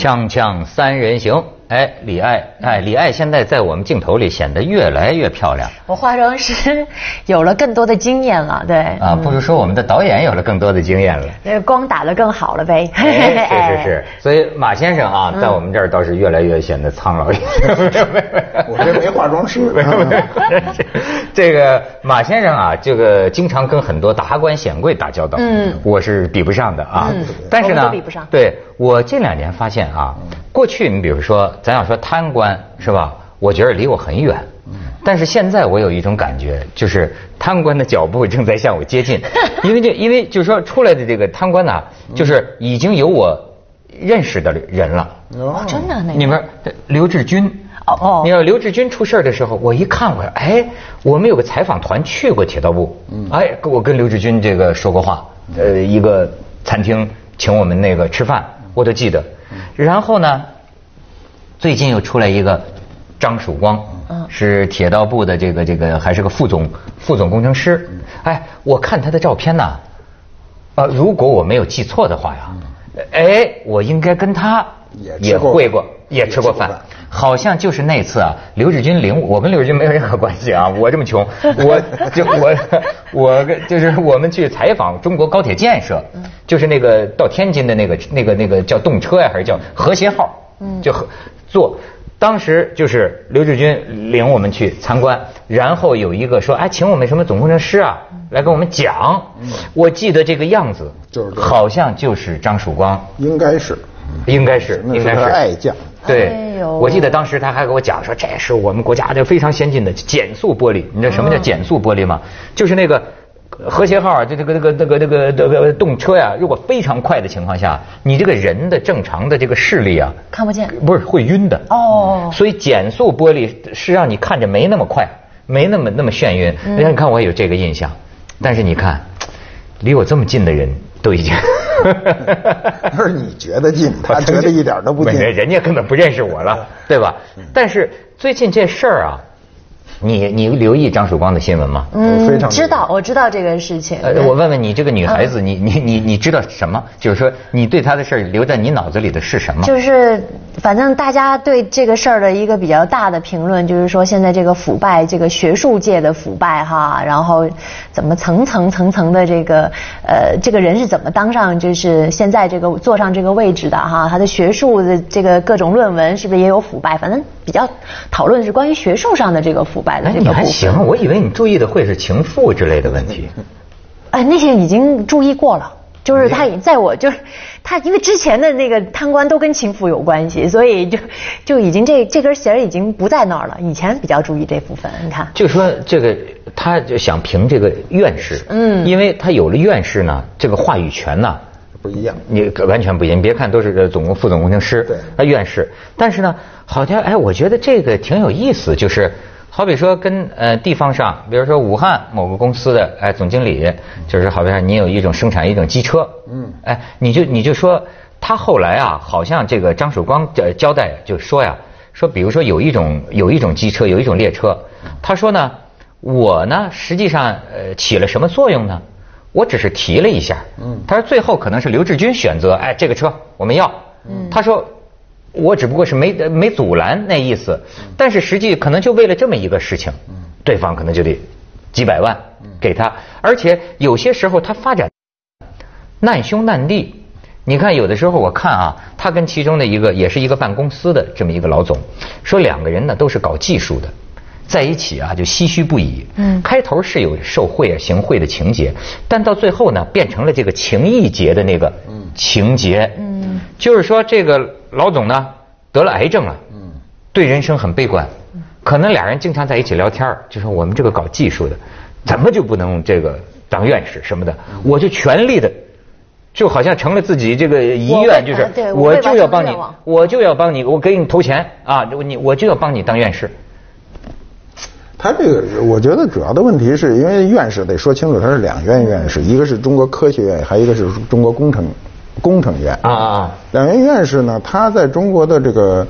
锵锵三人行，哎，李艾，哎，李艾现在在我们镜头里显得越来越漂亮。我化妆师有了更多的经验了，对。啊，不如说我们的导演有了更多的经验了。那光打得更好了呗。哎，是是是。所以马先生啊，在我们这儿倒是越来越显得苍老一点。我这没化妆师。这个马先生啊，这个经常跟很多达官显贵打交道。嗯。我是比不上的啊。嗯。但是呢，比不上。对。我这两年发现啊，过去你比如说，咱要说贪官是吧？我觉得离我很远。但是现在我有一种感觉，就是贪官的脚步正在向我接近。因为这，因为就是说出来的这个贪官呢，就是已经有我认识的人了。哦，真的那。里面刘志军。哦哦。你要刘志军出事的时候，我一看，我说，哎，我们有个采访团去过铁道部。嗯。哎，我跟刘志军这个说过话。呃，一个餐厅请我们那个吃饭。我都记得，然后呢，最近又出来一个张曙光，是铁道部的这个这个还是个副总副总工程师。哎，我看他的照片呢，啊，如果我没有记错的话呀，哎，我应该跟他也会过，也吃过饭。好像就是那次啊，刘志军领我跟刘志军没有任何关系啊，我这么穷，我就我我就是我们去采访中国高铁建设，就是那个到天津的那个那个那个叫动车呀，还是叫和谐号，就坐，当时就是刘志军领我们去参观，然后有一个说哎，请我们什么总工程师啊来跟我们讲，我记得这个样子，就是好像就是张曙光，应该是，应该是，应该是。爱将。对，我记得当时他还给我讲说，这是我们国家的非常先进的减速玻璃。你知道什么叫减速玻璃吗？就是那个和谐号，就这个这个这个这个这个动车呀，如果非常快的情况下，你这个人的正常的这个视力啊，看不见，不是会晕的。哦。所以减速玻璃是让你看着没那么快，没那么那么眩晕。你看我有这个印象，但是你看，离我这么近的人都已经。不是你觉得近，他觉得一点都不近，人家根本不认识我了，对吧？但是最近这事儿啊。你你留意张曙光的新闻吗？嗯，非常知道，我知道这个事情。呃，我问问你，这个女孩子，你你你你知道什么？就是说，你对她的事儿留在你脑子里的是什么？就是，反正大家对这个事儿的一个比较大的评论，就是说现在这个腐败，这个学术界的腐败哈，然后怎么层层层层的这个呃，这个人是怎么当上就是现在这个坐上这个位置的哈？他的学术的这个各种论文是不是也有腐败？反正比较讨论是关于学术上的这个腐败。哎，你还行，我以为你注意的会是情妇之类的问题。哎，那些已经注意过了，就是他在我就是他，因为之前的那个贪官都跟情妇有关系，所以就就已经这这根弦已经不在那儿了。以前比较注意这部分，你看。就说这个，他就想评这个院士，嗯，因为他有了院士呢，这个话语权呢。不一样，你完全不一样。你别看都是总工、副总工程师，对，啊，院士，但是呢，好像哎，我觉得这个挺有意思，就是。好比说跟呃地方上，比如说武汉某个公司的哎总经理，就是好比说你有一种生产一种机车，嗯，哎你就你就说他后来啊，好像这个张曙光交交代就说呀，说比如说有一种有一种机车有一种列车，他说呢我呢实际上呃起了什么作用呢？我只是提了一下，嗯，他说最后可能是刘志军选择哎这个车我们要，嗯，他说。我只不过是没没阻拦那意思，但是实际可能就为了这么一个事情，对方可能就得几百万给他，而且有些时候他发展难兄难弟。你看有的时候我看啊，他跟其中的一个也是一个办公司的这么一个老总，说两个人呢都是搞技术的，在一起啊就唏嘘不已。嗯，开头是有受贿啊行贿的情节，但到最后呢变成了这个情义结的那个情节。嗯，就是说这个。老总呢得了癌症了，嗯对人生很悲观，可能俩人经常在一起聊天就说我们这个搞技术的，怎么就不能这个当院士什么的？我就全力的，就好像成了自己这个遗愿，就是我就要帮你，我就要帮你，我给你投钱啊！你我就要帮你当院士。他这个，我觉得主要的问题是因为院士得说清楚，他是两院院士，一个是中国科学院，还有一个是中国工程。工程院啊啊，两院院士呢，他在中国的这个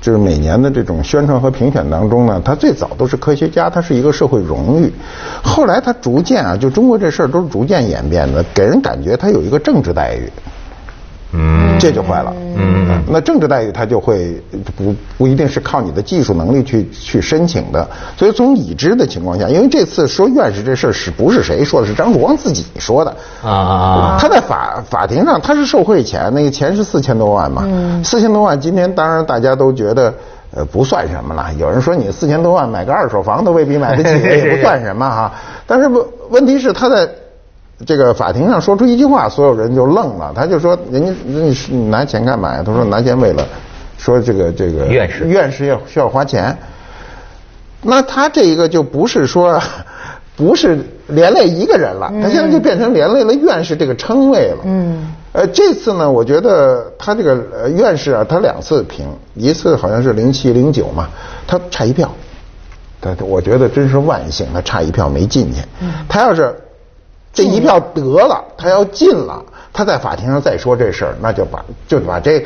就是每年的这种宣传和评选当中呢，他最早都是科学家，他是一个社会荣誉。后来他逐渐啊，就中国这事儿都是逐渐演变的，给人感觉他有一个政治待遇。嗯。这就坏了。嗯，那政治待遇他就会不不一定是靠你的技术能力去去申请的。所以从已知的情况下，因为这次说院士这事儿是不是谁说的？是张曙光自己说的啊啊！他在法法庭上他是受贿钱，那个钱是四千多万嘛，四千多万。今天当然大家都觉得呃不算什么了。有人说你四千多万买个二手房都未必买得起，也不算什么哈。但是问问题是他在。这个法庭上说出一句话，所有人就愣了。他就说：“人家你你拿钱干嘛呀？”他说：“拿钱为了说这个这个院士院士要需要花钱。”那他这一个就不是说 不是连累一个人了，他现在就变成连累了院士这个称谓了。嗯。呃，这次呢，我觉得他这个院士啊，他两次评，一次好像是零七零九嘛，他差一票。他我觉得真是万幸，他差一票没进去。嗯。他要是。这一票得了，他要进了，他在法庭上再说这事儿，那就把就把这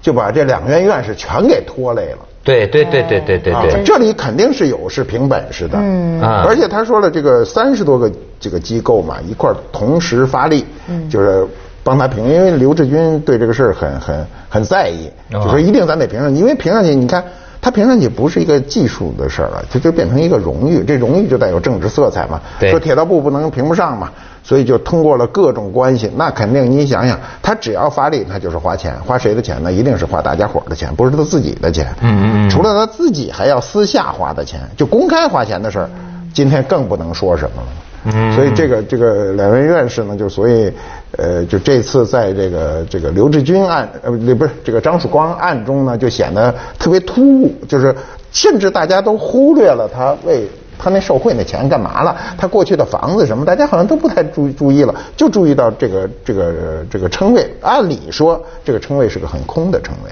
就把这两院院士全给拖累了。对对对对对对对，这里肯定是有是凭本事的，嗯啊，而且他说了，这个三十多个这个机构嘛，一块同时发力，嗯，就是帮他评，因为刘志军对这个事儿很很很在意，就说一定咱得评上，因为评上去，你看。他评上去不是一个技术的事儿了，这就变成一个荣誉，这荣誉就带有政治色彩嘛。说铁道部不能评不上嘛，所以就通过了各种关系。那肯定你想想，他只要发力，他就是花钱，花谁的钱呢？一定是花大家伙的钱，不是他自己的钱。嗯嗯嗯。除了他自己，还要私下花的钱，就公开花钱的事儿，今天更不能说什么了。所以这个这个两位院士呢，就所以呃，就这次在这个这个刘志军案呃不是这个张曙光案中呢，就显得特别突兀，就是甚至大家都忽略了他为他那受贿那钱干嘛了，他过去的房子什么，大家好像都不太注注意了，就注意到这个这个这个称谓。按理说，这个称谓是个很空的称谓，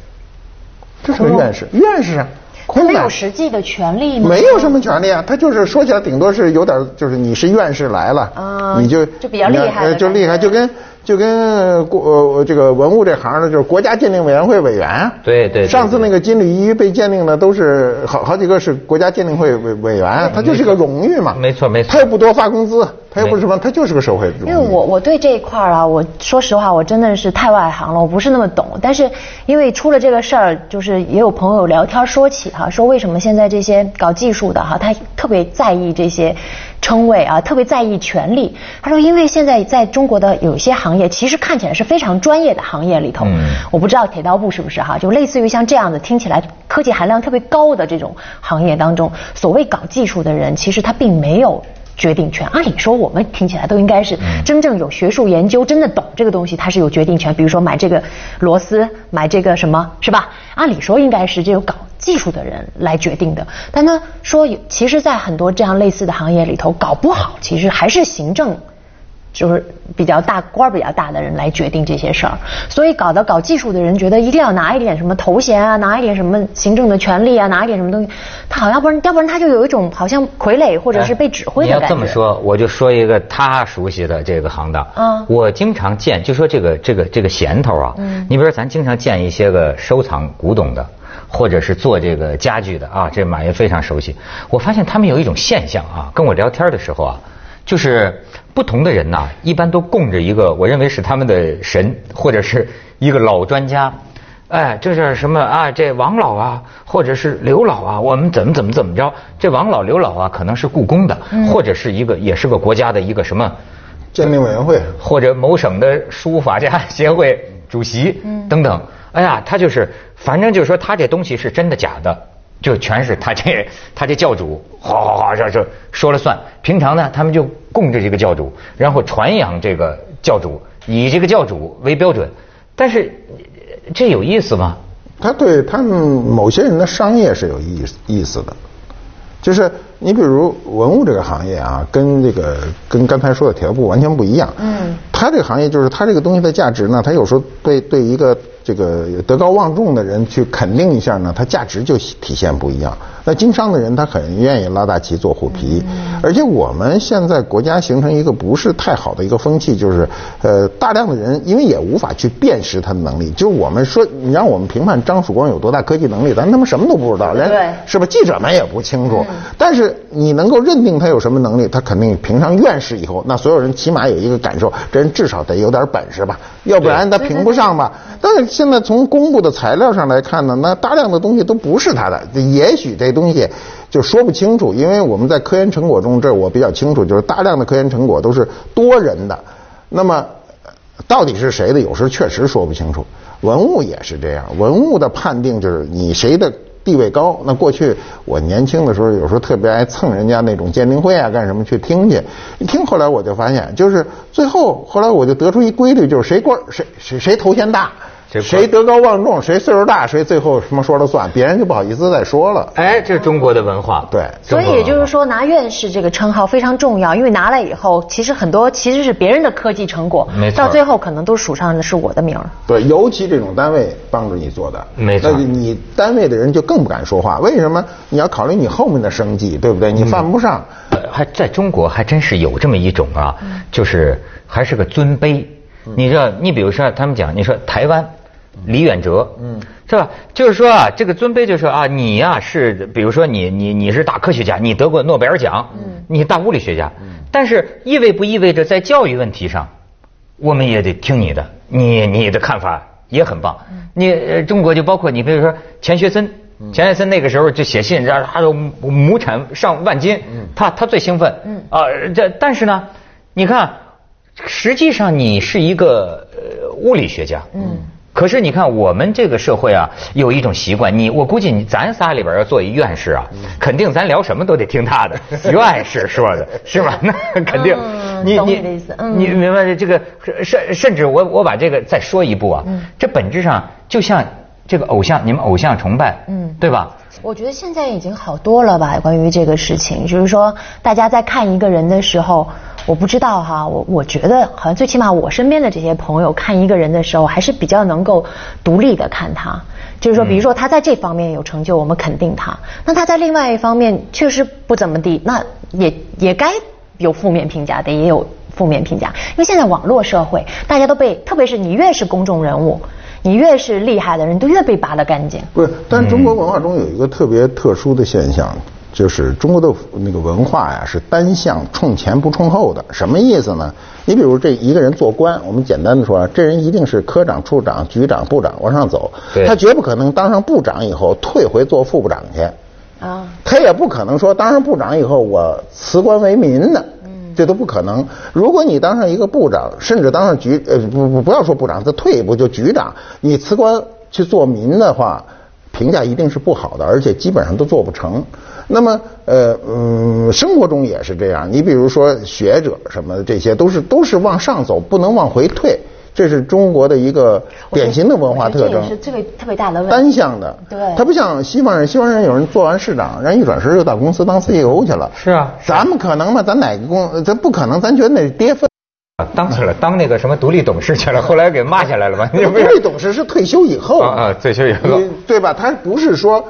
这是个院士，院士啊。他没有实际的权利吗？没有什么权利啊，他就是说起来顶多是有点，就是你是院士来了，你就就比较厉害，就厉害，就跟。就跟国呃这个文物这行的，就是国家鉴定委员会委员。对对。上次那个金缕衣被鉴定的都是好好几个是国家鉴定会委委员，他就是个荣誉嘛。没错没错。他又不多发工资，他又不是什么，他就是个社会荣誉。因为我我对这一块啊，我说实话，我真的是太外行了，我不是那么懂。但是因为出了这个事儿，就是也有朋友聊天说起哈，说为什么现在这些搞技术的哈，他特别在意这些。称谓啊，特别在意权利。他说，因为现在在中国的有些行业，其实看起来是非常专业的行业里头，我不知道铁道部是不是哈，就类似于像这样的听起来科技含量特别高的这种行业当中，所谓搞技术的人，其实他并没有。决定权，按理说我们听起来都应该是真正有学术研究、真的懂这个东西，他是有决定权。比如说买这个螺丝，买这个什么，是吧？按理说应该是这种搞技术的人来决定的。但他说，其实，在很多这样类似的行业里头，搞不好其实还是行政。就是比较大官儿比较大的人来决定这些事儿，所以搞得搞技术的人觉得一定要拿一点什么头衔啊，拿一点什么行政的权利啊，拿一点什么东西，他好像不然，要不然他就有一种好像傀儡或者是被指挥的感觉。你要这么说，我就说一个他熟悉的这个行当。嗯。我经常见，就说这个这个这个闲头啊。嗯。你比如说，咱经常见一些个收藏古董的，或者是做这个家具的啊，这马云非常熟悉。我发现他们有一种现象啊，跟我聊天的时候啊。就是不同的人呐，一般都供着一个，我认为是他们的神，或者是一个老专家。哎，这是什么啊？这王老啊，或者是刘老啊，我们怎么怎么怎么着？这王老、刘老啊，可能是故宫的，或者是一个，也是个国家的一个什么鉴定委员会，或者某省的书法家 协会主席等等。哎呀，他就是，反正就是说，他这东西是真的假的。就全是他这 他这教主哗哗哗这这说了算。平常呢，他们就供着这个教主，然后传扬这个教主，以这个教主为标准。但是这有意思吗？他对他们某些人的商业是有意意思的。就是你比如文物这个行业啊，跟这个跟刚才说的铁道部完全不一样。嗯。他这个行业就是它这个东西的价值呢，它有时候对对一个这个德高望重的人去肯定一下呢，它价值就体现不一样。那经商的人他很愿意拉大旗做虎皮，而且我们现在国家形成一个不是太好的一个风气，就是呃大量的人因为也无法去辨识他的能力，就是我们说你让我们评判张曙光有多大科技能力，咱他妈什么都不知道，连是吧？记者们也不清楚。但是你能够认定他有什么能力，他肯定评上院士以后，那所有人起码有一个感受，这人至少得有点本事吧，要不然他评不上吧。但是现在从公布的材料上来看呢，那大量的东西都不是他的，也许这。东西就说不清楚，因为我们在科研成果中，这我比较清楚，就是大量的科研成果都是多人的，那么到底是谁的，有时确实说不清楚。文物也是这样，文物的判定就是你谁的地位高。那过去我年轻的时候，有时候特别爱蹭人家那种鉴定会啊，干什么去听去？一听后来我就发现，就是最后后来我就得出一规律，就是谁官谁谁谁头衔大。谁德高望重，谁岁数大，谁最后什么说了算，别人就不好意思再说了。哎，这是中国的文化。对，所以也就是说，拿院士这个称号非常重要，因为拿来以后，其实很多其实是别人的科技成果，没错，到最后可能都署上的是我的名儿。对，尤其这种单位帮着你做的，没错，你单位的人就更不敢说话。为什么？你要考虑你后面的生计，对不对？你犯不上。还在中国还真是有这么一种啊，就是还是个尊卑。你知道，你比如说他们讲，你说台湾。李远哲，嗯，是吧？就是说啊，这个尊卑就是说啊，你呀是，比如说你你你是大科学家，你得过诺贝尔奖，嗯，你大物理学家，嗯，但是意味不意味着在教育问题上，我们也得听你的，你你的看法也很棒。你中国就包括你，比如说钱学森，钱学森那个时候就写信，然后他说亩产上万斤，他他最兴奋，嗯。啊，这但是呢，你看，实际上你是一个呃物理学家，嗯。可是你看，我们这个社会啊，有一种习惯，你我估计你咱仨里边要做一院士啊，肯定咱聊什么都得听他的 院士说的，是吧？那肯定。你你你明白这个甚甚至我我把这个再说一步啊，这本质上就像这个偶像，你们偶像崇拜，嗯，对吧？我觉得现在已经好多了吧？关于这个事情，就是说大家在看一个人的时候。我不知道哈，我我觉得好像最起码我身边的这些朋友看一个人的时候，还是比较能够独立的看他。就是说，比如说他在这方面有成就，我们肯定他；那他在另外一方面确实不怎么地，那也也该有负面评价的，也有负面评价。因为现在网络社会，大家都被，特别是你越是公众人物，你越是厉害的人，都越被扒得干净。不是，但中国文化中有一个特别特殊的现象。就是中国的那个文化呀，是单向冲前不冲后的。什么意思呢？你比如这一个人做官，我们简单的说，这人一定是科长、处长、局长、部长往上走，他绝不可能当上部长以后退回做副部长去。啊，他也不可能说当上部长以后我辞官为民的，这都不可能。如果你当上一个部长，甚至当上局呃不不不要说部长，他退一步就局长，你辞官去做民的话，评价一定是不好的，而且基本上都做不成。那么，呃，嗯，生活中也是这样。你比如说学者什么的，这些都是都是往上走，不能往回退。这是中国的一个典型的文化特征。是特别特别大的问题。单向的。对。他不像西方人，西方人有人做完市长，人一转身就到公司当 CEO 去了。是啊。咱们可能吗？咱哪个公？咱不可能，咱觉得那是跌份。啊，当去了，当那个什么独立董事去了，后来给骂下来了吧？独立董事是退休以后。啊啊，退休以后。对吧？他不是说。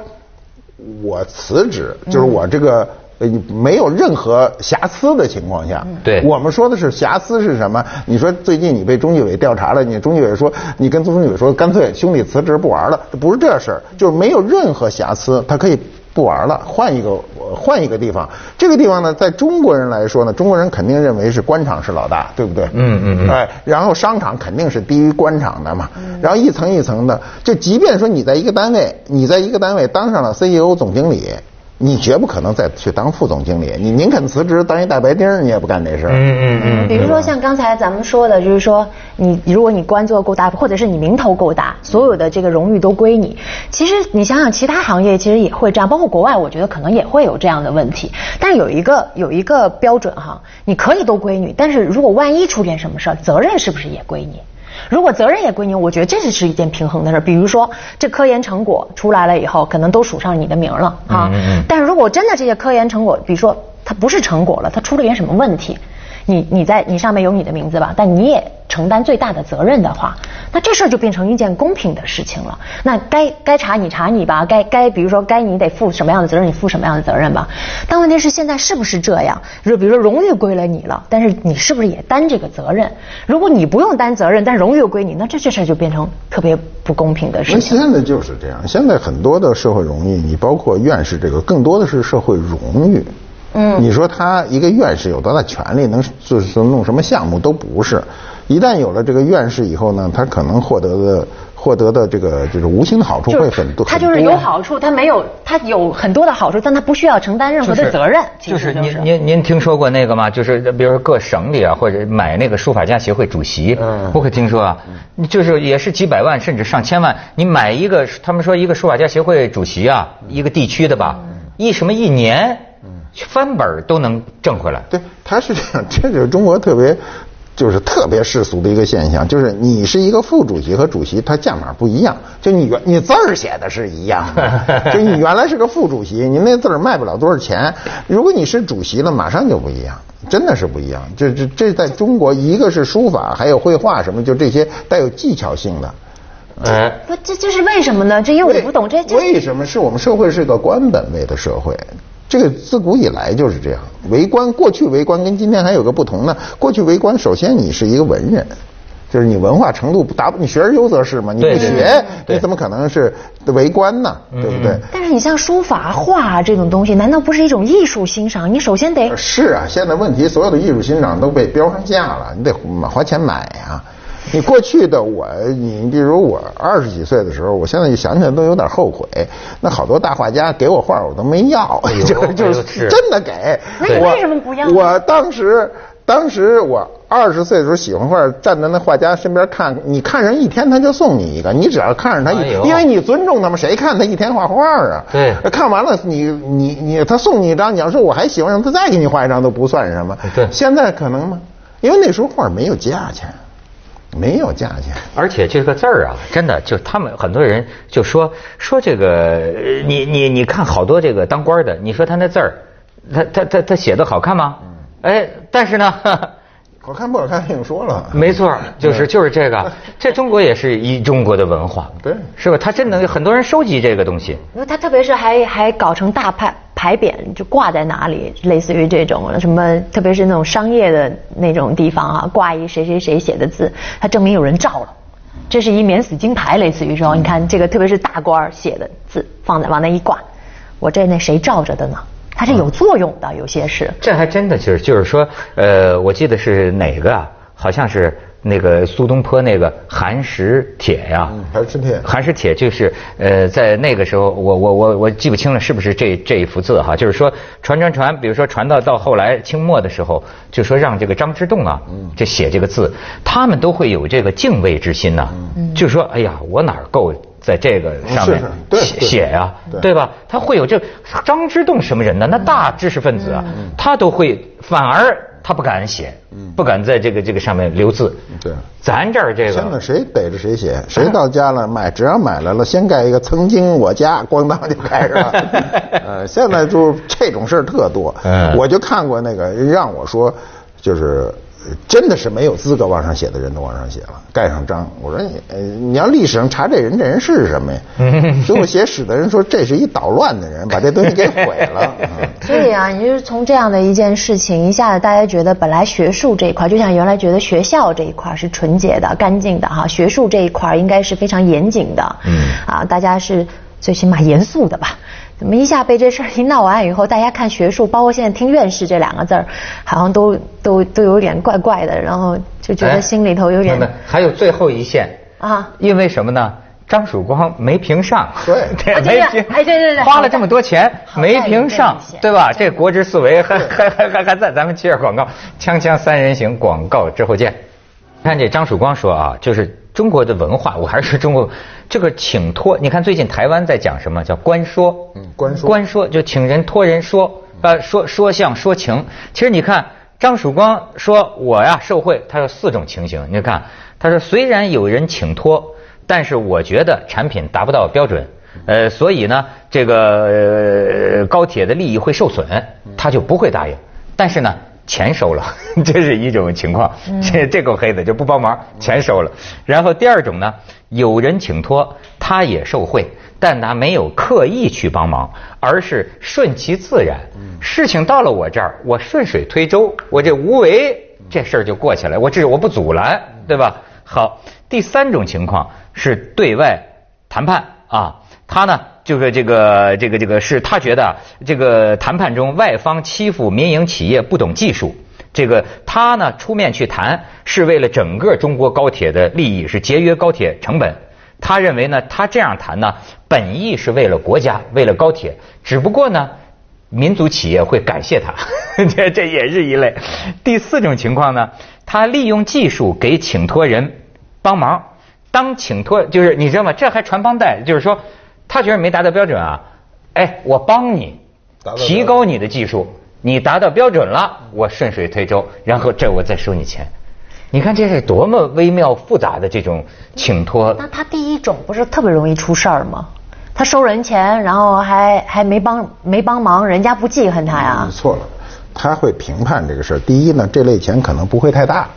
我辞职，就是我这个呃没有任何瑕疵的情况下，对，我们说的是瑕疵是什么？你说最近你被中纪委调查了，你中纪委说你跟中纪委说干脆兄弟辞职不玩了，这不是这事儿，就是没有任何瑕疵，他可以。不玩了，换一个，换一个地方。这个地方呢，在中国人来说呢，中国人肯定认为是官场是老大，对不对？嗯嗯嗯。哎，然后商场肯定是低于官场的嘛。然后一层一层的，就即便说你在一个单位，你在一个单位当上了 CEO 总经理。你绝不可能再去当副总经理，你宁肯辞职当一大白丁，你也不干这事儿。嗯嗯嗯。比如说像刚才咱们说的，就是说你如果你官做够大，或者是你名头够大，所有的这个荣誉都归你。其实你想想，其他行业其实也会这样，包括国外，我觉得可能也会有这样的问题。但是有一个有一个标准哈，你可以都归你，但是如果万一出点什么事儿，责任是不是也归你？如果责任也归你，我觉得这是是一件平衡的事。比如说，这科研成果出来了以后，可能都署上你的名了啊。但是如果真的这些科研成果，比如说它不是成果了，它出了点什么问题，你你在你上面有你的名字吧，但你也承担最大的责任的话，那这事儿就变成一件公平的事情了。那该该查你查你吧，该该比如说该你得负什么样的责任，你负什么样的责任吧。但问题是现在是不是这样？就比如说荣誉归了你了，但是你是不是也担这个责任？如果你不用担责任，但荣誉归你，那这这事儿就变成特别不公平的事情。现在就是这样，现在很多的社会荣誉，你包括院士这个，更多的是社会荣誉。嗯，你说他一个院士有多大权力，能就是弄什么项目都不是。一旦有了这个院士以后呢，他可能获得的获得的这个就是无形的好处会很多。他就是有好处，他没有他有很多的好处，但他不需要承担任何的责任。就是您您您听说过那个吗？就是比如说各省里啊，或者买那个书法家协会主席，不可听说啊？就是也是几百万甚至上千万，你买一个，他们说一个书法家协会主席啊，一个地区的吧，一什么一年。翻本都能挣回来。对，他是这样，这就是中国特别，就是特别世俗的一个现象，就是你是一个副主席和主席，他价码不一样。就你原你字儿写的是一样的，就你原来是个副主席，你那字儿卖不了多少钱。如果你是主席了，马上就不一样，真的是不一样。这这这在中国，一个是书法，还有绘画什么，就这些带有技巧性的。哎，不，这这是为什么呢？这因为我不懂这。为什么是我们社会是个官本位的社会？这个自古以来就是这样，为官过去为官跟今天还有个不同呢。过去为官，首先你是一个文人，就是你文化程度不达，你学而优则仕嘛，你不学，你怎么可能是为官呢？对不对？但是你像书法画这种东西，难道不是一种艺术欣赏？你首先得是啊，现在问题所有的艺术欣赏都被标上价了，你得花钱买呀。你过去的我，你比如我二十几岁的时候，我现在一想起来都有点后悔。那好多大画家给我画，我都没要，就就是真的给。那你为什么不要？我当时，当时我二十岁的时候喜欢画，站在那画家身边看，你看上一天他就送你一个，你只要看着他一，因为你尊重他们，谁看他一天画画啊？对。看完了，你你你，他送你一张，你要说我还喜欢，让他再给你画一张都不算什么。对。现在可能吗？因为那时候画没有价钱。没有价钱，而且这个字儿啊，真的就他们很多人就说说这个，你你你看好多这个当官的，你说他那字儿，他他他他写的好看吗？哎，但是呢。好看不好看，听说了。没错，就是就是这个，这中国也是一中国的文化，对，是吧？他真能很多人收集这个东西。因为他特别是还还搞成大牌牌匾，就挂在哪里，类似于这种什么，特别是那种商业的那种地方啊，挂一谁谁谁写的字，它证明有人照了，这是一免死金牌，类似于说，你看这个，特别是大官写的字，放在往那一挂，我这那谁照着的呢？它是有作用的，有些是。这还真的就是就是说，呃，我记得是哪个啊？好像是那个苏东坡那个寒食帖呀。寒食帖。寒食帖就是呃，在那个时候，我我我我记不清了，是不是这这一幅字哈？就是说传传传，比如说传到到后来清末的时候，就说让这个张之洞啊，这写这个字，他们都会有这个敬畏之心呐。嗯。就说哎呀，我哪够？在这个上面写写呀，对吧？他会有这张之洞什么人呢？那大知识分子啊，他都会，反而他不敢写，不敢在这个这个上面留字。对，咱这儿这个现在谁逮着谁写，谁到家了买，只要买来了，先盖一个“曾经我家”，咣当就开上了。呃，现在就这种事儿特多。嗯，我就看过那个让我说，就是。真的是没有资格往上写的人都往上写了，盖上章。我说你，你要历史上查这人，这人是什么呀？给我写史的人说这是一捣乱的人，把这东西给毁了。所以啊，你就是从这样的一件事情，一下子大家觉得本来学术这一块，就像原来觉得学校这一块是纯洁的、干净的哈，学术这一块应该是非常严谨的。嗯。啊，大家是最起码严肃的吧？怎么一下被这事儿一闹完以后，大家看学术，包括现在听院士这两个字儿，好像都都都有点怪怪的，然后就觉得心里头有点。还有最后一线。啊，因为什么呢？张曙光没评上，对，没评，哎对对对，花了这么多钱没评上，对吧？这国之四维还还还还还在，咱们接着广告，锵锵三人行广告之后见。看这张曙光说啊，就是中国的文化，我还是说中国这个请托。你看最近台湾在讲什么叫官说？嗯，官说，官说就请人托人说，呃，说说相说情。其实你看张曙光说，我呀受贿，他有四种情形。你看，他说虽然有人请托，但是我觉得产品达不到标准，呃，所以呢，这个高铁的利益会受损，他就不会答应。但是呢。钱收了，这是一种情况，这这够黑的，就不帮忙，钱收了。然后第二种呢，有人请托，他也受贿，但他没有刻意去帮忙，而是顺其自然。事情到了我这儿，我顺水推舟，我这无为，这事儿就过去了。我这我不阻拦，对吧？好，第三种情况是对外谈判啊，他呢？就是这个这个这个是他觉得这个谈判中外方欺负民营企业不懂技术，这个他呢出面去谈是为了整个中国高铁的利益，是节约高铁成本。他认为呢，他这样谈呢，本意是为了国家，为了高铁，只不过呢，民族企业会感谢他，这这也是一类。第四种情况呢，他利用技术给请托人帮忙，当请托就是你知道吗？这还传帮带，就是说。他觉得没达到标准啊，哎，我帮你提高你的技术，你达到标准了，我顺水推舟，然后这我再收你钱。你看这是多么微妙复杂的这种请托。那他第一种不是特别容易出事儿吗？他收人钱，然后还还没帮没帮忙，人家不记恨他呀？错了，他会评判这个事儿。第一呢，这类钱可能不会太大；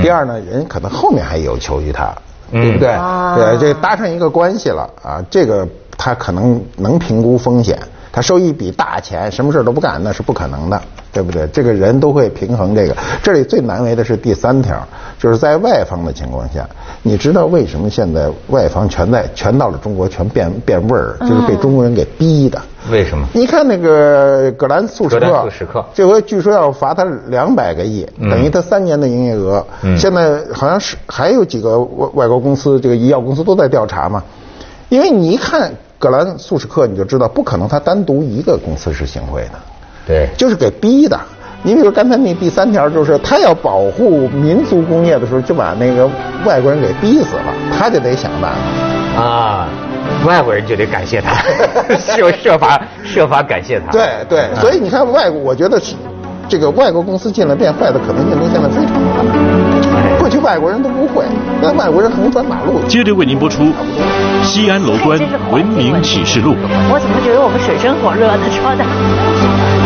第二呢，人可能后面还有求于他，对不对？对，这搭上一个关系了啊，这个。他可能能评估风险，他收一笔大钱，什么事都不干，那是不可能的，对不对？这个人都会平衡这个。这里最难为的是第三条，就是在外方的情况下，你知道为什么现在外方全在全到了中国全变变味儿，就是被中国人给逼的。为什么？你看那个葛兰素史克，素史克，这回据说要罚他两百个亿，等于他三年的营业额。现在好像是还有几个外外国公司，这个医药公司都在调查嘛，因为你一看。格兰素史克，你就知道不可能，他单独一个公司是行贿的，对，就是给逼的。你比如刚才那第三条，就是他要保护民族工业的时候，就把那个外国人给逼死了，他就得想办法啊，外国人就得感谢他，设设法设法感谢他。对对，所以你看外国，我觉得是这个外国公司进来变坏的可能性都现在非常大。过去外国人都不会，那外国人横穿马路。接着为您播出。西安楼观文明启示录。我怎么觉得我们水深火热呢说的？